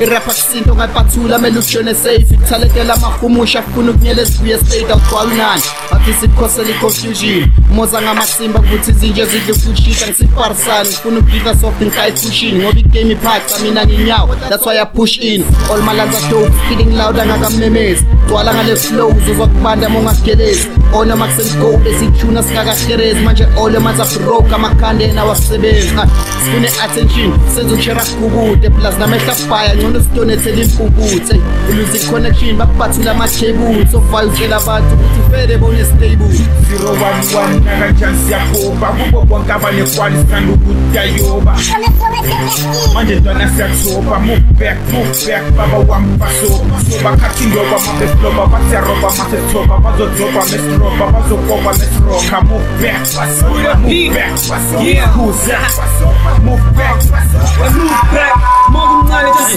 irapha kusinto ngapathula amele ujone safe. Ithalekela amahumusha afuna ukunyela esibuye state awugcwala nani athi sikhosela i-confusion moza ngamasimba kuthi izinje zidle fushisa ngisifarisani ngifuna ukudlika soft ngikayifushini ngoba igame iphatha mina nginyawo. That's why i push in. All malanza dope feeling loud angakamemezi gcwala ngale flow uzozwa kubanda mongagelezi ona makusengigode siyithuna sikakaherezi. Manje ole manza broke amakhande wena wakusebenzi Ah, sifune attention senze ukushera kukude plus namehla fire ngcono sidonethele impuputhe uluze connection bakubathula ama-cable sofaya utshela abantu ukuthi fede bone stable. 011 nakanjani siyaphupha kubo bonke abanekwali sithanda ukudayoba manje ntwana siyathoba move back move back baba wami basoba. Soba khathi ndoba mabesiloba basiyaroba masethoba bazodzoba mesiroba bazokoba mesiroka move back basoba. Move back basoba. Yeah. Kuze, basoba move back basoba. Move back. Mawumncane just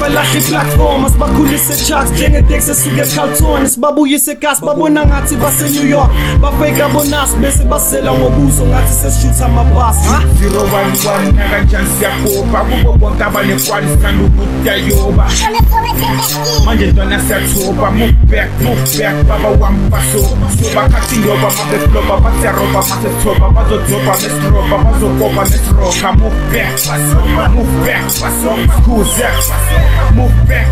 sebalahle iplatform asibakhulise charts njengetex esuke ecarlton sibabuyise egas babona ngathi base-new york. Bafake abonas bese basela ngobuso ngathi sesishutha amabhasi ha? 011 nakanjani siyaphupha kubo bonke abanekwali sithanda ukudayoba manje ntwana siyathoba move back move back baba wami basoba soba khathi ndoba mabesiloba basiyaroba masethoba bazodzoba mesiroba bazokoba mesiroka move back basoba move back basoba kuze move back.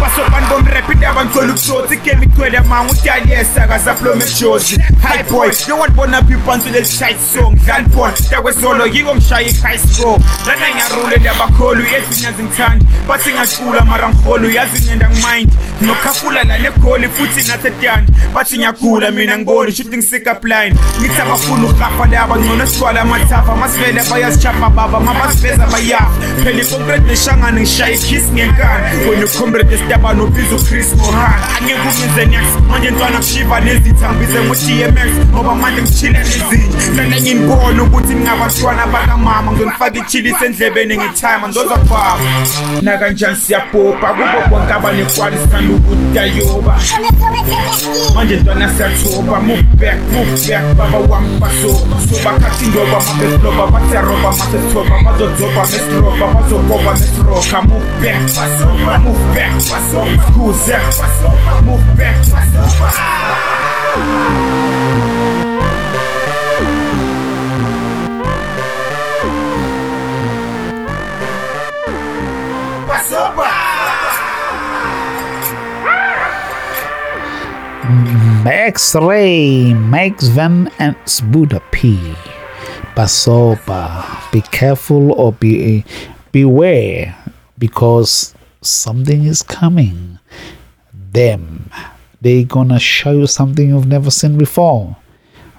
Basobani bomrap indaba ngicela ukusothi igame igcwele manga udaliyesa kazaplome ejozi hi boy no one bona phiphansi leli-shite song. Dlala ibhola dakwezolo yiko ngishaya i-high score lana ngiyarule ndabakholu ezinye azingithandi bathi ngiyacula mara ngiholu yazi ngenda ngimind nokhafula la negoli futhi nasedandi bathi ngiyagula mina ngiboni shuthi ngisikapline ngithi abafuna ukurhafa laba ngcono sigcwala amathafa masivele bayazijapha baba mabasiveza bayafa phela ikonkrete neshangane ngishaya ikhisi ngenkani wena ucomrade esitabani ubiza uchris mohan angeke ubize nex manje ntwana kushiva nezitha ngibize ngo-dmx ngoba manje ngichile nezinye hlale nginibona ukuthi ningabantwana bakamama ngizonifaka ichilisi endlebeni ngithima ngizozababa nakanjani siyabhobha kubo bonke abanekwali sithanda ukudayoba manje ntwana siyathoba move back move back baba wami basoba soba khathi ndoba mabesiloba basiyaroba masethoba bazodzoba mesiroba bazokoba mesiroka move back move back kuze basoba move back basoba Max Van and Sbuda P. Basoba. Be careful or be beware because something is coming. Them. They gonna show you something you've never seen before.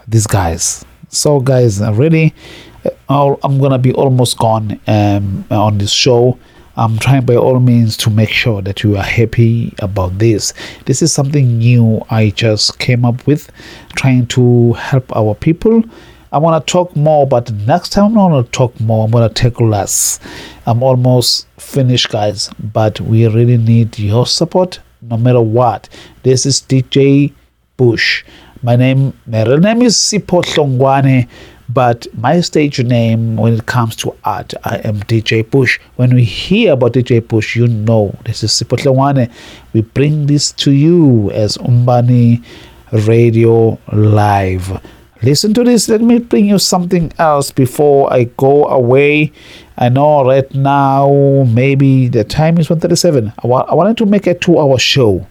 These guys. So guys, really uh, I'm gonna be almost gone um, on this show. I'm trying by all means to make sure that you are happy about this. This is something new I just came up with, trying to help our people. I want to talk more, but next time I'm going to talk more. I'm going to tackle less. I'm almost finished, guys, but we really need your support no matter what. This is DJ Bush. My name, my real name is Sipho Hlongwane, but my stage name when it comes to art, I am DJ Bush. When we hear about DJ Bush, you know this is Sipho Hlongwane. We bring this to you as Umbani Radio Live. Listen to this. Let me bring you something else before I go away. I know right now maybe the time is 137. I, wa- I wanted to make a two hour show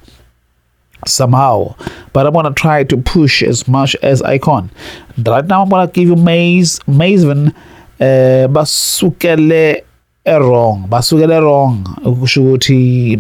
somehow but i'm gonna try to push as much as i can right now i'm gonna give you maze mazeven uh, basukele wrong basukele wrong ukusho ukuthi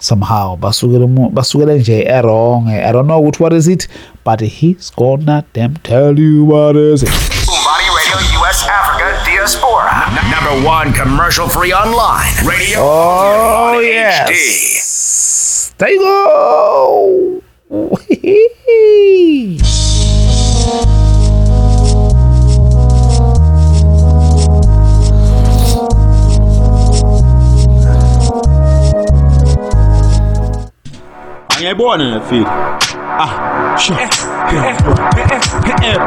somehow basukele umu- nje wrong i don't know what what is it but he's gonna them tell you what is it Umbani Radio US Africa Diaspora. N- number one commercial free online radio. oh HD. yes there you go <laughs> é boa, né, filho? Ah,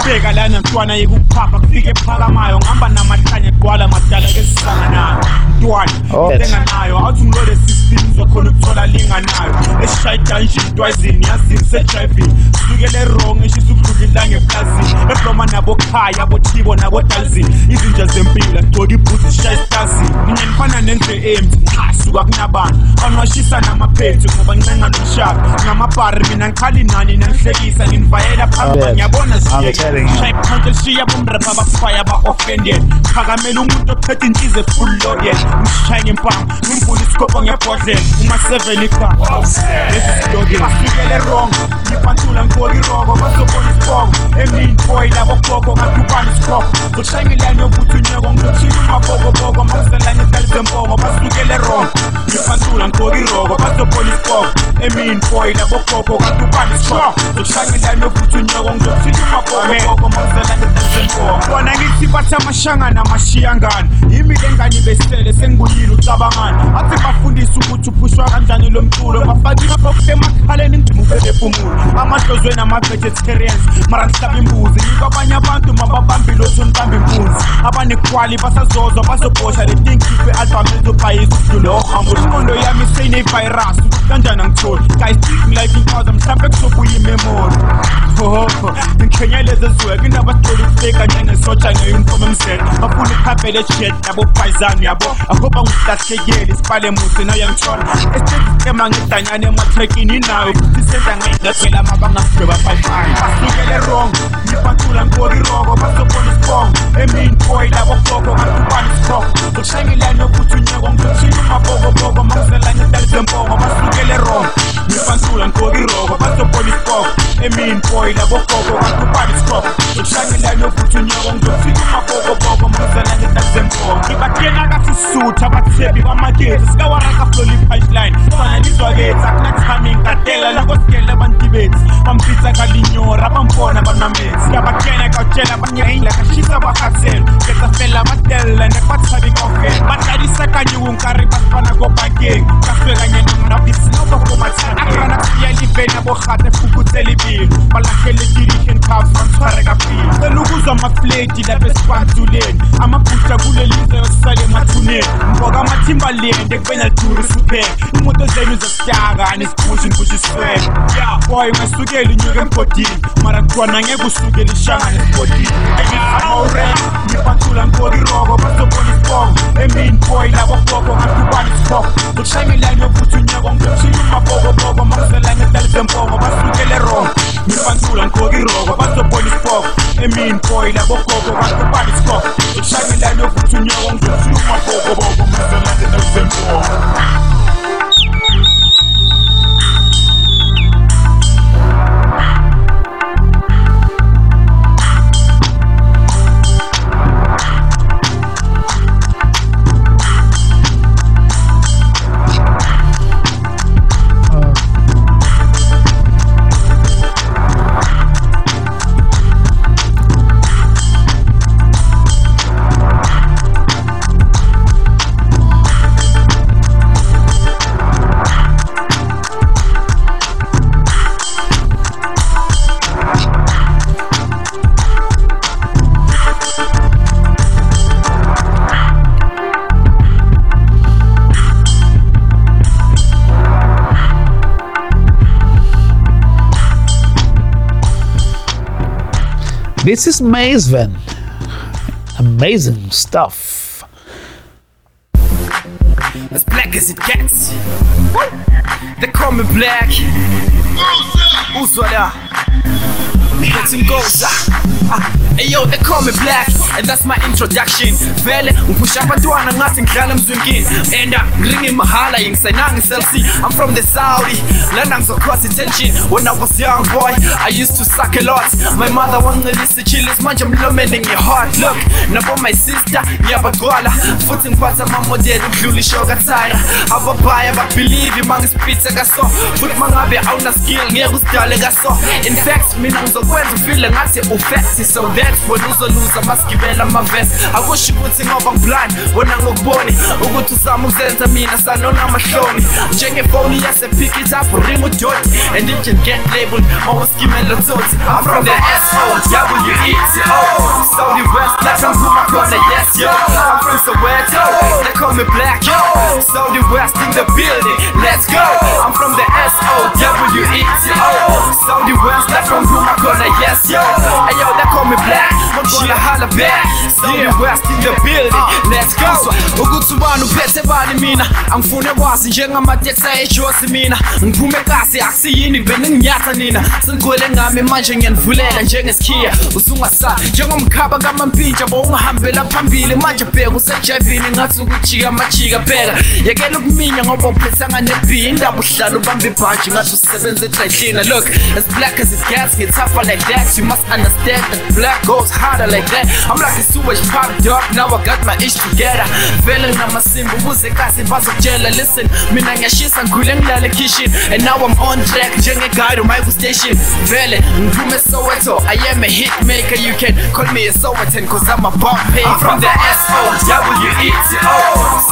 bheka lana mntwana yekuqhapha kufike ephakamayo ngihamba namahlanye gwala madala kesisanganayo mntwana enganayo awuthi ngilole sistini zokhona ukuthola linganayo. Eshaya ijanshini twazini yazini sejivini sukele erong eshisa ukudlulilanga eplazini. Ebloma nabokhaya abotibo nabodalzini izinja zempilo agcoka ibhuthi ishaya esitazini mina nifana nendle emthi cha suka kunabantu. Anwashisa namaphethu ngoba ncenga nomshaka ngamabhari mina ngikhali nani? Nangihlekisa nginivayela phamba ngiyabona zishayiphankelishiya bomrapa abafaya aba-offended phakamela umuntu ophethe inhlizi oh, efull ngisishaye ngempama ngimvula isikopho ngebhodlela uma-seven ikhala lesi wrong. Ngipantula ngigqoka iroko bazobona isibongo emini boy labo gogo kadubani isikhoko zoshayingilani yokuthi unyeko ngizothila umabokoboko makuselane dalizembongo basukele wrong. Ngipantula ngigqoka iroko bazobona isibongo emini boy labo gogo kadubani isikhoko zoshayingilani yokuthi unyeko ngizothila umabokoboko makuselane dalizembongo bona ngithi bathi amashangana yimi le ngane besele sengibuyile ucabangani athi bafundisa ukuthi uphushwa kanjani lo mculo bafake emakhaleni ngidumubelefumulo amadlozweni ama-vegetarians mara ngihlaba imbuzi yiko abanye abantu mababambile othi nibambe impunzi abanekwali basazozwa bazobhosha le tinkipe album ezobhayisa ukudlula ohambo ingqondo yami seyinevayirasi ukuthi kanjani angitholi guys ngingayikwazi mhlawumbe kuzokuyimemory hoho ngikhenyeleze zwe kunabatholi ukufika njengesotsha ngeyunifomu emzela bafuna ukukhabhela ejet yabo phayizane yabo ahoba ngihlahlekeli isibale musi noyangithola esitema ngedanyane emathrekini nayo futhi senza ngeyingaphela amabangasidweba phayifani basukele rong ngibacula nkoriroko bazobona isibongo emini boy labo gogo kanti ubani isibongo ushengilane yokuthi unyeko ngizothinya umabokoboko makuzelanye dalizembongo basukele rong usanhlula ngigqoka iroko basobola isiboko emini boy labogogo kakubala isikoko ngikushangelani yovuthi unyoko ngizofika umabokoboko muzana ngetakuzemboko ngibakuyena kasusutha abathebi bamakethu sikawarakafola i-pipeline fana nizwakethi akunatiming katela lakosikele abantu bethu bamfitsa kalinyora bambona banametsi ngiyabakuyena kawutshela abanye ayila kashisa bahaselwa fukutsela ibilo balahlele dirihen cars bantshware kapilo selukuzwa amafleti lapha esipantuleni amabhusha kulelizwe yosisale emathuneni mboka amathimbalende kubena liduri suphela. Imoto zenu zesitaka nesiphushi nipusha isifele ya boy ungasukela unyuke emgodini. Mara khona ngeke usukele ishangane esibhodini amawurela ngipantula ngigqoka iroko bazobona isibongo. Emini boy labo gogo kadubani isikhoko zokushayingilani yokuthi unyeko ngizothila umabokoboko makuzelane dalizembongo basukele wrong ngipantula ngigqoka iroko bazobona isibongo emini boy labo gogo kadubani isikhoko zokushayingilani yokuthi unyeko ngizothila umabokoboko makuzelane This is Mazeven. Amazing stuff. As black as it gets. They call me black. Uzwala. Let's go. Ah, ah. Hey yo, they call me black, and that's my introduction. Vele, ngipusha abantwana ngathi ngidlala emzwinkini and ngringi mahala yingisayinanga iselsi I'm from the Saudi, lana ngizocross attention When I was young boy, I used to suck a lot. My mother wangicelisa chillis manje mlomeni nge-hot Look, nabo my sister, ngiyabagcwala. Futhi ngiphatha amamodeli ukudlula ishoka tire Ababhaya babelieve mangispitha kaso. Futhi mangabe awuna skill ngeke usidale kaso. In fact, mina ngizokuba kukwenza ufile ngathi ufesi so wena uzoluza masigibela amavesi akusho ukuthi ngoba ngiblind wona ngokuboni. Ukuthi uzama ukuzenza mina sanona amahloni. Njengefoni yase-pick it up ring udoti and it can get labeled mawuskimela toti i'm from the s-o-w-e-t-o Saudi West, like I'm from corner, yes yo. I'm from Soweto, they call me Black yo. Saudi West in the building, let's go. I'm from the S-O-W-E-T-O Saudi West, like from my corner, yes yo. Hey yo, they call me Black, I'm gonna holla back. Saudi West in the building, uh. let's go. Ukuthi ubani uphethe bani mina? Angifune kwazi njengamatexa ejosi mina. Ngiphume kasi akusiyini? Ngivele nginyatha nina. Sengigcwele ngami manje ngiyanivulela njengesikhiya usungasali njengomkhaba kamampintsha bowungahambela phambili. Manje bheka usejavini ngathi ukujika amajika bheka. Yekela ukuminya ngoba uphethanga nebhi indaba uhlala ubamba ibhaji ngathi usebenza edrayhlina look as black as it gets get tougher like that. You must understand that black goes harder like that. I'm like a sewage pipe dog now I got my ish together. Vele namasimba ukuze kasi bazokutshela listen mina ngiyashisa ngikhule ngilala kitchen and now I'm on track njengeguide on my station. Vele ngiphume Soweto. I am a hit maker you can call me a Sowetan cause I'm a bomb pay from the S-O-W-E-T-O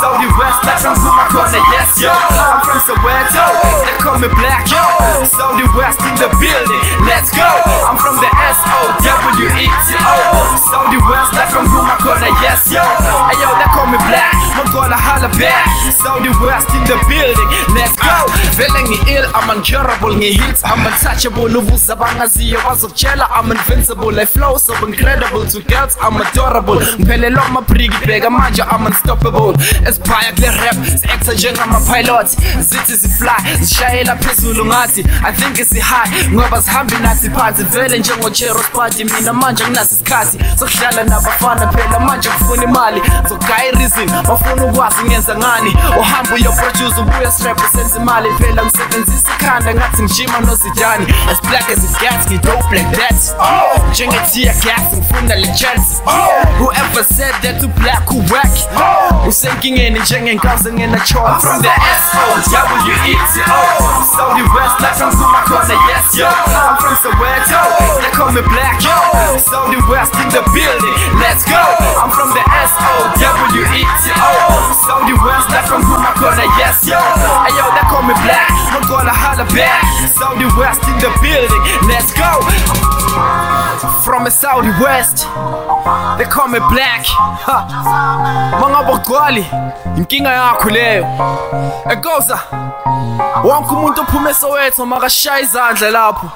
Saudi West like I'm from corner yes yo. I'm from Soweto they call me black yo. Saudi West in the building let's go I'm from the S-O-W-E-T-O Saudi West like from my corner yes yo. Hey yo they call me black. I'm gonna holla back. Saudi West in the building. Let's go. Vele ngi-ill I'm uncurable ngi-hit I'm untouchable. Ubuza bangaziyo bazokutshela I'm invincible. I flow so incredible. To girls I'm adorable. Ngiphelelwa amabriki bheka manje I'm unstoppable. It's esibhaya kule rap si-acta njengama-pilot zithi zifly zishayela phezulu ngathi I think isi-high ngoba zihambi nathi phansi vele njengocheros party mina manje nginaso isikhathi. Sokudlala nabafana phela manje ngifuna imali. Zogaya i-reason bafuna ukwazi ngenza ngani. Uhamba uyoproduce ubuya sirepresent imali phela. Ngisebenzisa ikhanda ngathi ngijima nozidani as black as it gets ngidope like that. Njengetiya gas ngifuna le chance. Whoever said that to black who whack? Usenkingeni njengenkazi ngena-chon Saudi West like I'm my corner yes yo. I'm from Soweto they call me black yo. Saudi West in the building. Let's go. I'm from the S-O-W-E-T-O Saudi West like I'm from my corner yes yo. Hey yo they call me black. I'm gonna holla back. Saudi West in the building. Let's go. From the Saudi West they call me black. Ha. Mangabogcwali inkinga yakho leyo. Egoza wonke umuntu ophume esowetho makashaya izandla lapho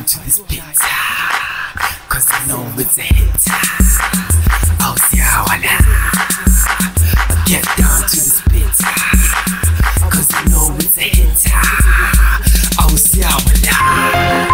Down to this pizza. Cause I know it's a hit Oh, see how I Get down to this pizza. Cause I know it's a hit Oh, see how I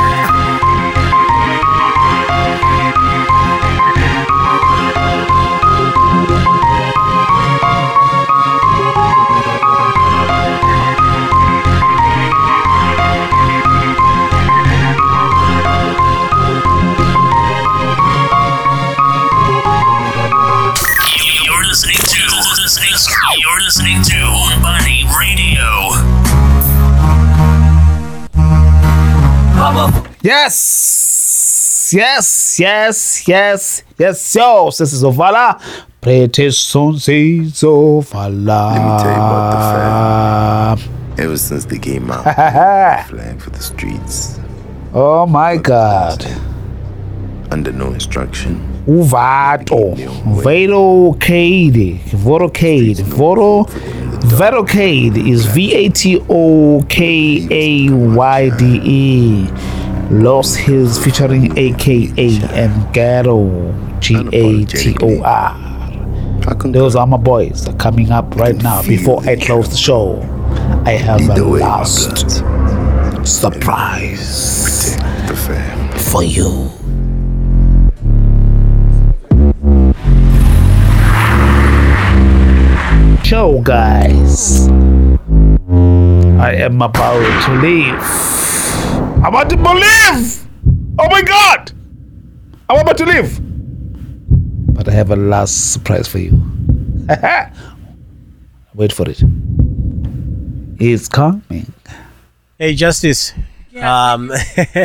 Yes, yes, yes, yes, yes, yo. Sisi Zovala. Pretty Sonsi Zovala. Let me tell you about the fam. Ever since they came out, <laughs> flying for the streets oh my God. under no instruction. Uvato. Vatocade. Vatocade. Voto. Vatocade is V A T O K A Y D E. Lost Hills featuring AKA and Ghetto. G A T O R. Those are my boys coming up right now. Before I close the show, I have a last surprise for you. Show, guys. I am about to leave. I'm about to believe. Oh my God. I'm about to leave. But I have a last surprise for you. <laughs> Wait for it. It's coming. Hey, Justice. Yeah. Um,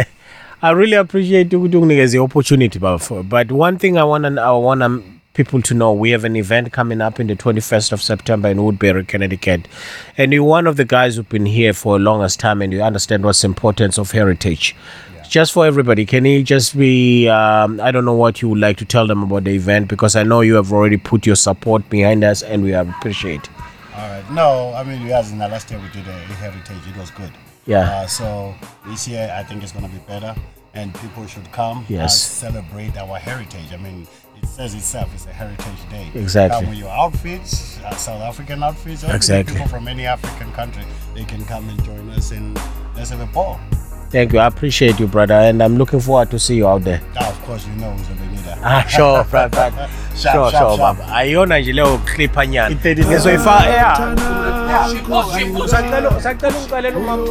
<laughs> I really appreciate you giving doing the opportunity, but but one thing I want I want people to know we have an event coming up in the 21st of September in Woodbury, Connecticut, and you're one of the guys who've been here for a longest time, and you understand what's the importance of heritage. Just for everybody, can you just be? Um, I don't know what you would like to tell them about the event because I know you have already put your support behind us, and we appreciate. All right. No, I mean, as in the last year we did a, heritage, it was good. Yeah. Uh, so this year I think it's going to be better, and people should come. Yes. Uh, celebrate our heritage. I mean, it says itself it's a heritage day. Exactly. Come with your outfits, uh, South African outfits. Exactly. People from any African country, they can come and join us, and let's have a ball. Thank you. I appreciate you, brother, and I'm looking forward to see you out there. Now, of course, you know who's a Benita. Ah, <laughs> sure, right, right. Sharp, sure, sharp, sure, sharp. baba. Ayiona nje leyo clip anyana. Ngizoyifaka yeah. Sacela sacela ungixolele umama.